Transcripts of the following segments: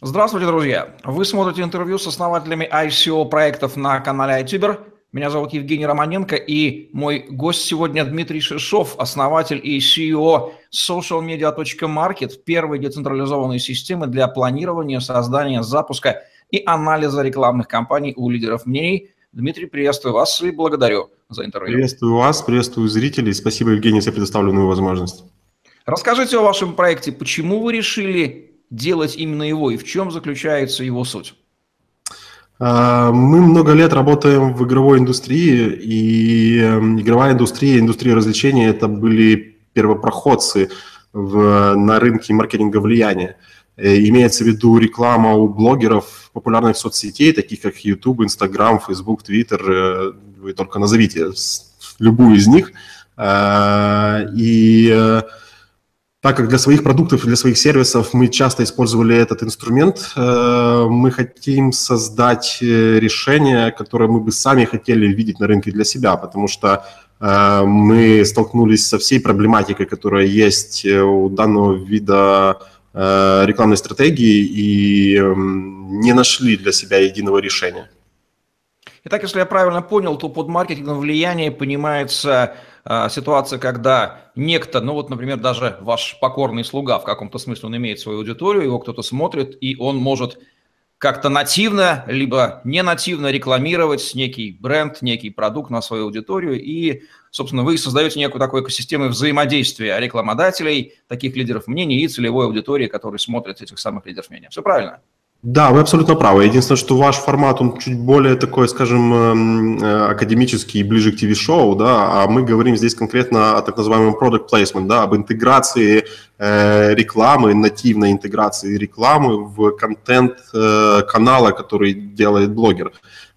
Здравствуйте, друзья! Вы смотрите интервью с основателями ICO проектов на канале iTuber. Меня зовут Евгений Романенко, и мой гость сегодня Дмитрий Шишов, основатель и CEO socialmedia.market, первой децентрализованной системы для планирования, создания, запуска и анализа рекламных кампаний у лидеров мнений. Дмитрий, приветствую вас и благодарю за интервью. Приветствую вас, приветствую зрителей. Спасибо, Евгений, за предоставленную возможность. Расскажите о вашем проекте. Почему вы решили делать именно его и в чем заключается его суть? А, мы много лет работаем в игровой индустрии, и эм, игровая индустрия, индустрия развлечений – это были первопроходцы в, на рынке маркетинга влияния. Э, имеется в виду реклама у блогеров популярных соцсетей, таких как YouTube, Instagram, Facebook, Twitter. Э, вы только назовите любую из них. А, и э, так как для своих продуктов для своих сервисов мы часто использовали этот инструмент, э, мы хотим создать э, решение, которое мы бы сами хотели видеть на рынке для себя, потому что э, мы столкнулись со всей проблематикой, которая есть у данного вида рекламной стратегии и эм, не нашли для себя единого решения. Итак, если я правильно понял, то под маркетингом влияние понимается ситуация, когда некто, ну вот, например, даже ваш покорный слуга, в каком-то смысле он имеет свою аудиторию, его кто-то смотрит, и он может как-то нативно, либо не нативно рекламировать некий бренд, некий продукт на свою аудиторию, и, собственно, вы создаете некую такую экосистему взаимодействия рекламодателей, таких лидеров мнений и целевой аудитории, которые смотрят этих самых лидеров мнений. Все правильно? Да, вы абсолютно правы. Единственное, что ваш формат, он чуть более такой, скажем, эм, э, академический, ближе к ТВ-шоу, да, а мы говорим здесь конкретно о так называемом product placement, да, об интеграции э, рекламы, нативной интеграции рекламы в контент э, канала, который делает блогер.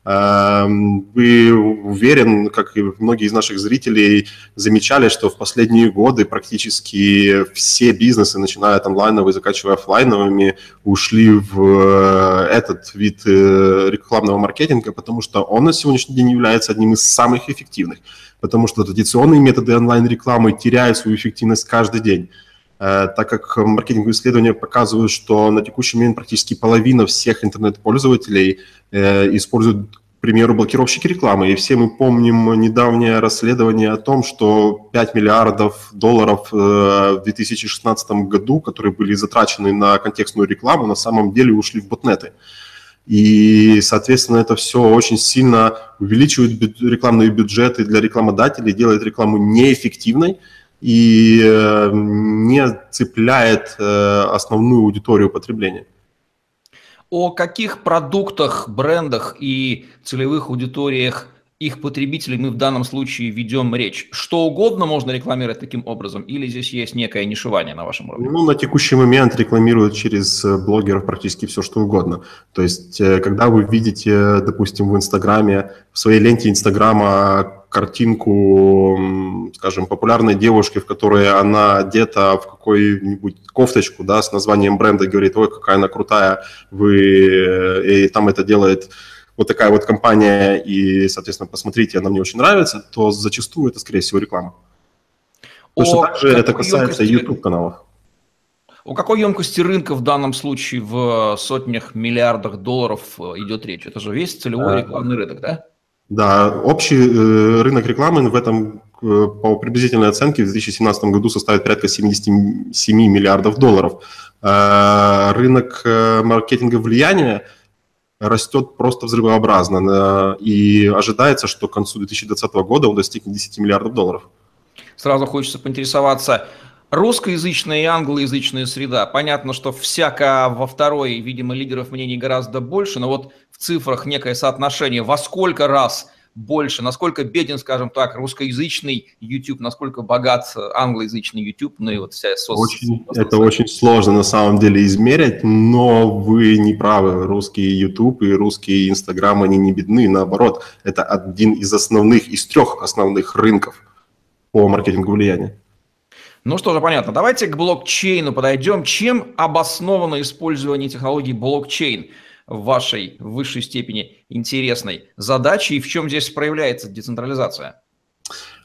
Эм, вы уверен, как и многие из наших зрителей замечали, что в последние годы практически все бизнесы, начиная от онлайновых, заканчивая офлайновыми, ушли в э, этот вид э, рекламного маркетинга, потому что он на сегодняшний день является одним из самых эффективных, потому что традиционные методы онлайн-рекламы теряют свою эффективность каждый день. Э, так как маркетинговые исследования показывают, что на текущий момент практически половина всех интернет-пользователей используют примеру, блокировщики рекламы. И все мы помним недавнее расследование о том, что 5 миллиардов долларов э, в 2016 году, которые были затрачены на контекстную рекламу, на самом деле ушли в ботнеты. И, соответственно, это все очень сильно увеличивает рекламные бюджеты для рекламодателей, делает рекламу неэффективной, и э, не цепляет э, основную аудиторию потребления. О каких продуктах, брендах и целевых аудиториях их потребителей мы в данном случае ведем речь? Что угодно можно рекламировать таким образом, или здесь есть некое нишевание на вашем уровне? Ну, на текущий момент рекламируют через э, блогеров практически все, что угодно. То есть, когда вы видите, допустим, в Инстаграме, в своей ленте Инстаграма картинку, скажем, популярной девушки, в которой она одета в какую-нибудь кофточку, да, с названием бренда, говорит, ой, какая она крутая, вы, и там это делает вот такая вот компания, и, соответственно, посмотрите, она мне очень нравится, то зачастую это, скорее всего, реклама. Точно так же это касается YouTube-каналов. О какой емкости рынка в данном случае в сотнях миллиардах долларов э, идет речь? Это же весь целевой рекламный рынок, да? Да, общий э, рынок рекламы в этом, э, по приблизительной оценке, в 2017 году составит порядка 77 миллиардов долларов. Э, рынок маркетинга влияния растет просто взрывообразно, и ожидается, что к концу 2020 года он достигнет 10 миллиардов долларов. Сразу хочется поинтересоваться, русскоязычная и англоязычная среда. Понятно, что всяко во второй, видимо, лидеров мнений гораздо больше, но вот в цифрах некое соотношение, во сколько раз больше, насколько беден, скажем так, русскоязычный YouTube, насколько богат англоязычный YouTube, ну и вот вся соц... очень, Это очень сложно на самом деле измерять, но вы не правы. Русский YouTube и русский Instagram, они не бедны, наоборот, это один из основных, из трех основных рынков по маркетингу влияния. Ну что же, понятно. Давайте к блокчейну подойдем. Чем обосновано использование технологии блокчейн в вашей высшей степени интересной задаче и в чем здесь проявляется децентрализация?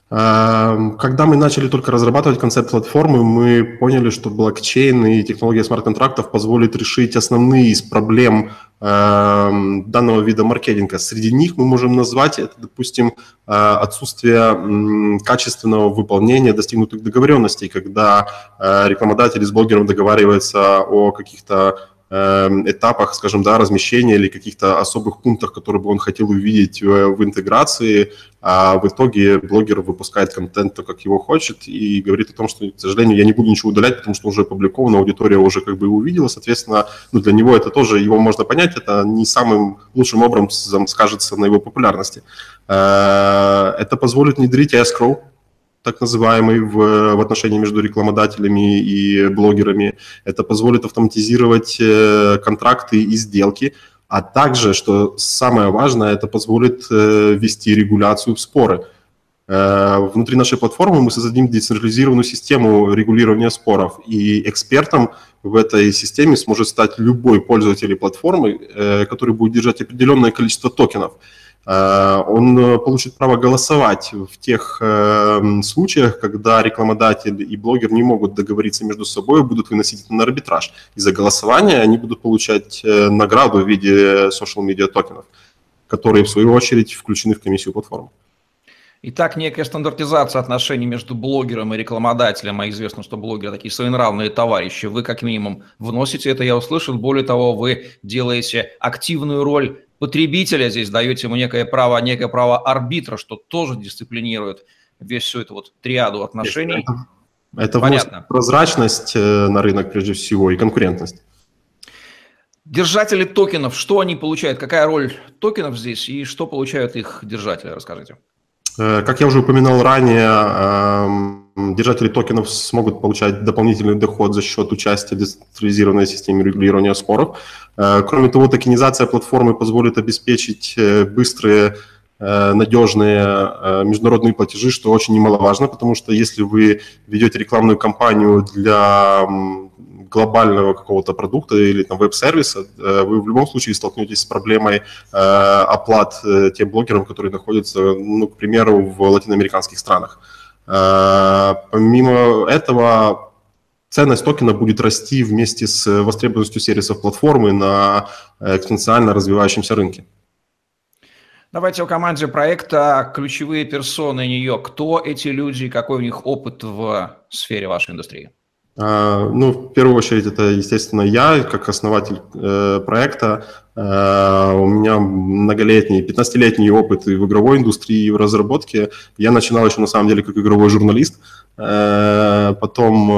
Эм, когда мы начали только разрабатывать концепт платформы, мы поняли, что блокчейн и технология смарт-контрактов позволит решить основные из проблем эм, данного вида маркетинга. Среди них мы можем назвать это, допустим, э, отсутствие качественного выполнения достигнутых договоренностей, когда э, рекламодатель с блогером договаривается о каких-то этапах, скажем, да, размещения или каких-то особых пунктах, которые бы он хотел увидеть в, в интеграции, а в итоге блогер выпускает контент то, как его хочет, и говорит о том, что, к сожалению, я не буду ничего удалять, потому что уже опубликовано, аудитория уже как бы увидела, соответственно, ну, для него это тоже, его можно понять, это не самым лучшим образом скажется на его популярности. Э, это позволит внедрить escrow, так называемый, в, в отношении между рекламодателями и блогерами. Это позволит автоматизировать э, контракты и сделки, а также, что самое важное, это позволит э, вести регуляцию в споры. Э, внутри нашей платформы мы создадим децентрализированную систему регулирования споров, и экспертом в этой системе сможет стать любой пользователь платформы, который будет держать определенное количество токенов – он э, получит право голосовать в тех э, случаях, когда рекламодатель и блогер не могут договориться между собой, будут выносить это на арбитраж. И за голосование они будут получать награду в виде social media токенов, которые, в свою очередь, включены в комиссию платформы. Итак, некая стандартизация отношений между блогером и рекламодателем, а известно, что блогеры такие своенравные товарищи, вы как минимум вносите это, я услышал. Более того, вы делаете активную роль потребителя здесь, даете ему некое право, некое право арбитра, что тоже дисциплинирует весь всю эту вот триаду отношений. Это, это прозрачность э, на рынок прежде всего и конкурентность. Держатели токенов, что они получают, какая роль токенов здесь и что получают их держатели, расскажите. Э, как я уже упоминал ранее, эм, держатели токенов смогут получать дополнительный доход за счет участия в децентрализированной системе регулирования споров. Э, кроме того, токенизация платформы позволит обеспечить э, быстрые надежные международные платежи, что очень немаловажно, потому что если вы ведете рекламную кампанию для глобального какого-то продукта или там веб-сервиса, э, вы в любом случае столкнетесь с проблемой э, оплат э, тем блогерам, которые находятся, ну, к примеру, в латиноамериканских странах. Помимо этого, ценность токена будет расти вместе с востребованностью сервисов платформы на экспоненциально развивающемся рынке. Давайте о команде проекта, ключевые персоны нее. Кто эти люди, какой у них опыт в сфере вашей индустрии? А, ну, в первую очередь, это, естественно, я, как основатель э, проекта. Э, у меня многолетний, 15-летний опыт и в игровой индустрии, и в разработке. Я начинал еще, на самом деле, как игровой журналист. Э, потом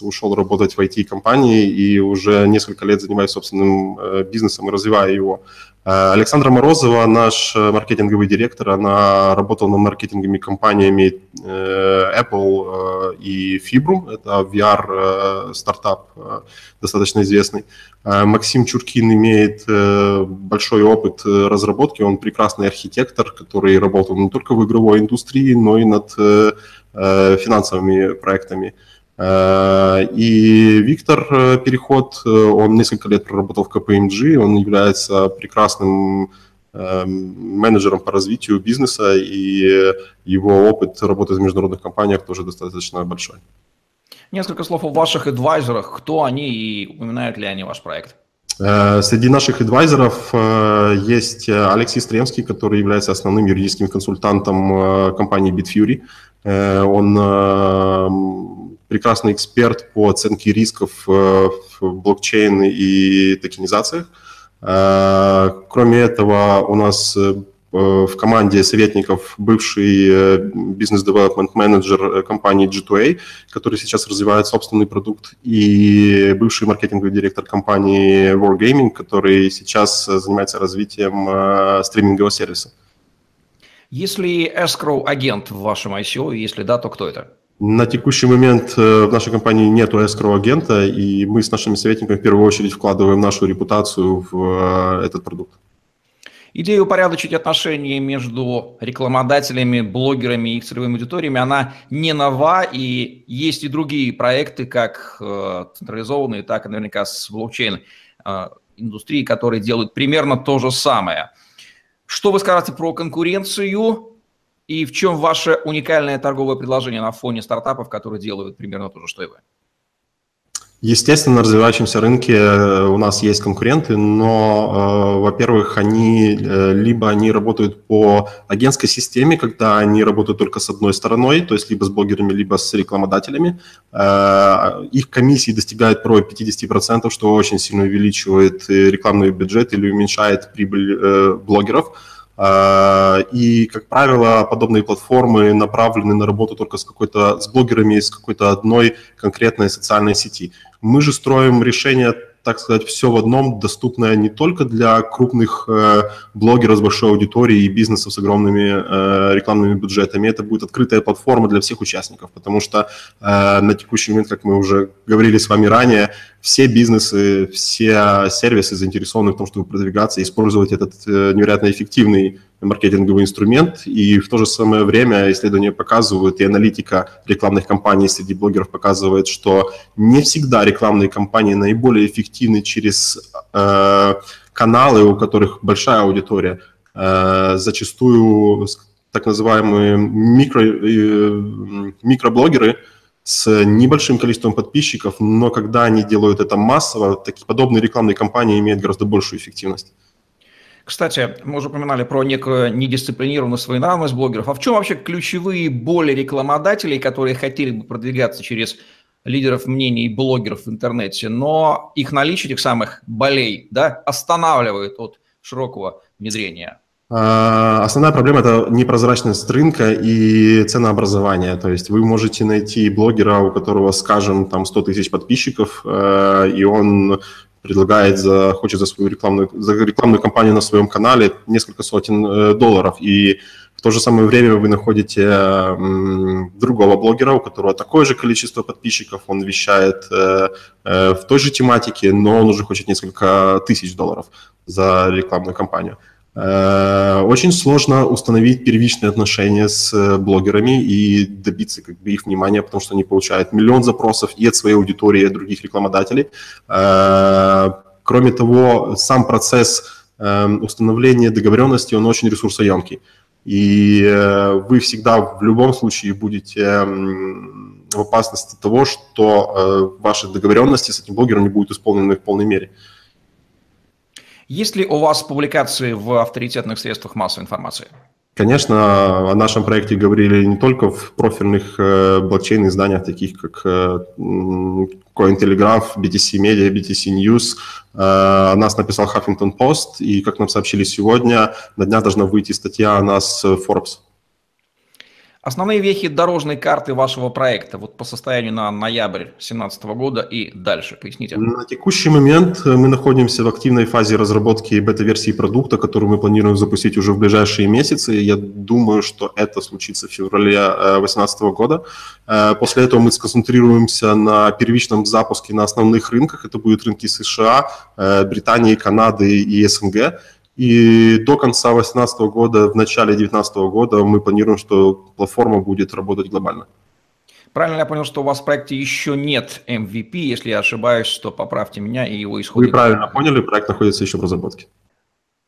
ушел работать в IT-компании и уже несколько лет занимаюсь собственным бизнесом и развиваю его. Э, Александра Морозова, наш э, маркетинговый директор, она работала над маркетинговыми компаниями э, Apple и Fibrum, это VR-стартап достаточно известный. Максим Чуркин имеет большой опыт разработки, он прекрасный архитектор, который работал не только в игровой индустрии, но и над финансовыми проектами. Э, и Виктор э, Переход, э, он несколько лет проработал в КПМГ, он является прекрасным менеджером по развитию бизнеса, и его опыт работы в международных компаниях тоже достаточно большой. Несколько слов о ваших адвайзерах. Кто они и упоминают ли они ваш проект? Среди наших адвайзеров есть Алексей Стремский, который является основным юридическим консультантом компании BitFury. Он прекрасный эксперт по оценке рисков э, в блокчейн и токенизациях. Э, кроме этого, у нас э, в команде советников бывший бизнес-девелопмент менеджер компании G2A, который сейчас развивает собственный продукт, и бывший маркетинговый директор компании Wargaming, который сейчас занимается развитием стримингового сервиса. Если escrow агент в вашем ICO, если да, то кто это? На текущий момент э, в нашей компании нет escrow-агента, и мы с нашими советниками в первую очередь вкладываем нашу репутацию в э, этот продукт. Идея упорядочить отношения между рекламодателями, блогерами и их целевыми аудиториями, она не нова, и есть и другие проекты, как э, централизованные, так и наверняка с блокчейн индустрии, которые делают примерно то же самое. Что вы скажете про конкуренцию И в чем ваше уникальное торговое предложение на фоне стартапов, которые делают примерно то же, что и вы? Естественно, на развивающемся рынке э, у нас есть конкуренты, но, э, во-первых, они э, либо они работают по агентской системе, когда они работают только с одной стороной, то есть либо с блогерами, либо с рекламодателями. Э, их комиссии достигают порой 50%, что очень сильно увеличивает рекламный бюджет или уменьшает прибыль э, блогеров. Э, и, как правило, подобные платформы направлены на работу только с какой-то с блогерами из какой-то одной конкретной социальной сети. Мы же строим решение так сказать, все в одном, доступное не только для крупных э, блогеров с большой аудиторией и бизнесов с огромными э, рекламными бюджетами. Это будет открытая платформа для всех участников, потому что э, на текущий момент, как мы уже говорили с вами ранее, все бизнесы, все сервисы заинтересованы в том, чтобы продвигаться и использовать этот невероятно эффективный маркетинговый инструмент, и в то же самое время исследования показывают, и аналитика рекламных кампаний среди блогеров показывает, что не всегда рекламные кампании наиболее эффективны через э, каналы, у которых большая аудитория. Э, зачастую так называемые микро, э, микроблогеры с небольшим количеством подписчиков, но когда они делают это массово, такие подобные рекламные кампании имеют гораздо большую эффективность. Кстати, мы уже упоминали про некую недисциплинированную своенравность блогеров. А в чем вообще ключевые боли рекламодателей, которые хотели бы продвигаться через лидеров мнений блогеров в интернете, но их наличие этих самых болей да, останавливает от широкого внедрения? А, основная проблема – это непрозрачность рынка и ценообразование. То есть вы можете найти блогера, у которого, скажем, там 100 тысяч подписчиков, э, и он предлагает за, хочет за свою рекламную, за рекламную кампанию на своем канале несколько сотен э, долларов. И в то же самое время вы находите другого блогера, у которого такое же количество подписчиков, он вещает э, э, в той же тематике, но он уже хочет несколько тысяч долларов за рекламную кампанию. Э, очень сложно установить первичные отношения с э, блогерами и добиться как бы, их внимания, потому что они получают миллион запросов и от своей аудитории, и от других рекламодателей. Э, кроме того, сам процесс установления договоренности, он очень ресурсоемкий. И вы всегда в любом случае будете в опасности того, что ваши договоренности с этим блогером не будут исполнены в полной мере. Есть ли у вас публикации в авторитетных средствах массовой информации? Конечно, о нашем проекте говорили не только в профильных э, блокчейн-изданиях, таких как э, Cointelegraph, BTC Media, BTC News. Э, о нас написал Huffington Post, и, как нам сообщили сегодня, на днях должна выйти статья о нас в Forbes. Основные вехи дорожной карты вашего проекта вот по состоянию на ноябрь 2017 года и дальше, поясните. На текущий момент э, мы находимся в активной фазе разработки бета-версии продукта, которую мы планируем запустить уже в ближайшие месяцы. Я думаю, что это случится в феврале 2018 э, года. Э, после этого мы сконцентрируемся на первичном запуске на основных рынках. Это будут рынки США, Британии, Канады и СНГ. И до конца 2018 года, в начале 2019 года мы планируем, что платформа будет работать глобально. Правильно я понял, что у вас в проекте еще нет MVP, если я ошибаюсь, то поправьте меня и его исходы. Вы правильно поняли, проект находится еще в разработке.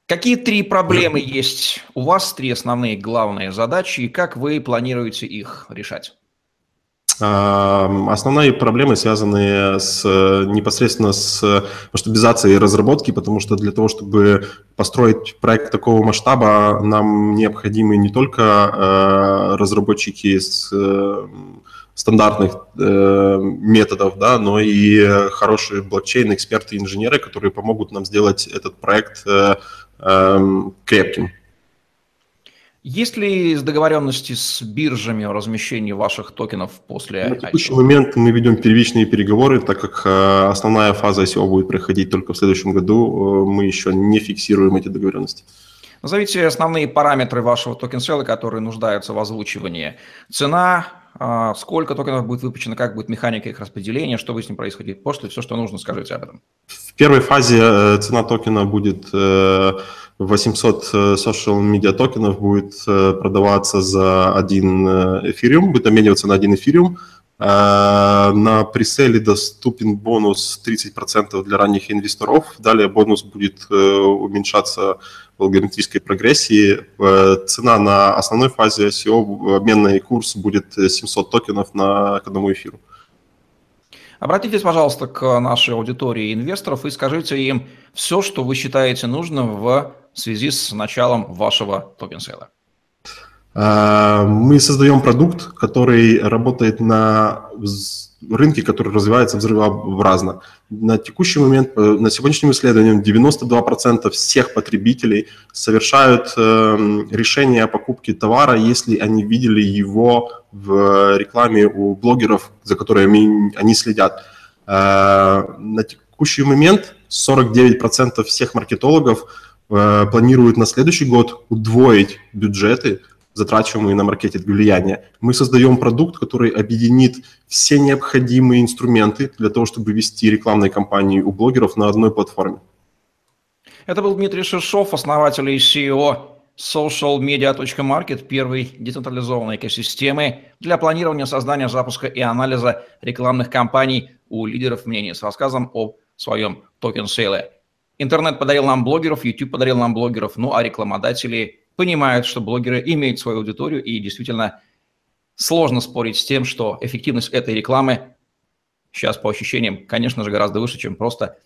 Какие три проблемы есть у вас, три основные главные задачи, и как вы планируете их решать? Основные проблемы связаны с, непосредственно с масштабизацией разработки, потому что для того, чтобы построить проект такого масштаба, нам необходимы не только э, разработчики с э, стандартных э, методов, да, но и хорошие блокчейн-эксперты, инженеры, которые помогут нам сделать этот проект эм, крепким. Есть ли договоренности с биржами о размещении ваших токенов после На текущий момент мы ведем первичные переговоры, так как э, основная фаза ICO будет проходить только в следующем году, э, мы еще не фиксируем эти договоренности. Назовите основные параметры вашего токен-села, которые нуждаются в озвучивании. Цена, э, сколько токенов будет выпущено, как будет механика их распределения, что будет с ним происходить после, все, что нужно, скажите об этом. В первой фазе цена токена будет 800 э, social media токенов будет э, продаваться за один э, эфириум, будет обмениваться на один эфириум. На преселе доступен бонус 30% для ранних инвесторов. Далее бонус будет уменьшаться в логарифмической прогрессии. Цена на основной фазе ICO, обменный курс будет 700 токенов на, к одному эфиру. Обратитесь, пожалуйста, к нашей аудитории инвесторов и скажите им все, что вы считаете нужным в связи с началом вашего токен-сейла. А, мы создаем продукт, который работает на рынке, который развивается взрывообразно. На текущий момент, э, на сегодняшнем исследовании 92% всех потребителей совершают э, решение о покупке товара, если они видели его в рекламе у блогеров, за которыми они следят. Э, на текущий момент 49% всех маркетологов планируют на следующий год удвоить бюджеты затрачиваемые на маркетинг влияния. Мы создаем продукт, который объединит все необходимые инструменты для того, чтобы вести рекламные кампании у блогеров на одной платформе. Это был Дмитрий Шишов, основатель и CEO socialmedia.market, первой децентрализованной экосистемы для планирования, создания, запуска и анализа рекламных кампаний у лидеров мнений с рассказом о своем токен-сейле. Интернет подарил нам блогеров, YouTube подарил нам блогеров, ну а рекламодатели понимают, что блогеры имеют свою аудиторию, и действительно сложно спорить с тем, что эффективность этой рекламы сейчас по ощущениям, конечно же, гораздо выше, чем просто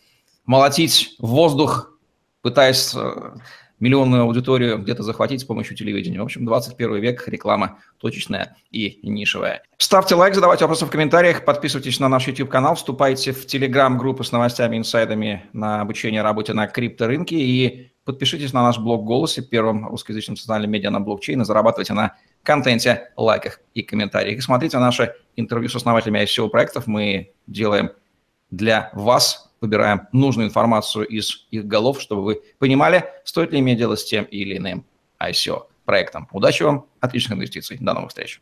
молотить в воздух, пытаясь э, миллионную аудиторию где-то захватить с помощью телевидения. В общем, 21 век, реклама точечная и нишевая. Ставьте лайк, задавайте вопросы в комментариях, подписывайтесь на наш YouTube-канал, вступайте в Telegram-группы с новостями, инсайдами на обучение работе на крипторынке и подпишитесь на наш блог «Голосе», первом русскоязычном социальном медиа на блокчейн, и зарабатывайте на контенте, лайках и комментариях. И смотрите наши интервью с основателями ICO-проектов. Мы делаем для вас выбираем нужную информацию из их голов, чтобы вы понимали, стоит ли иметь дело с тем или иным ICO проектом. Удачи вам, отличных инвестиций. До новых встреч.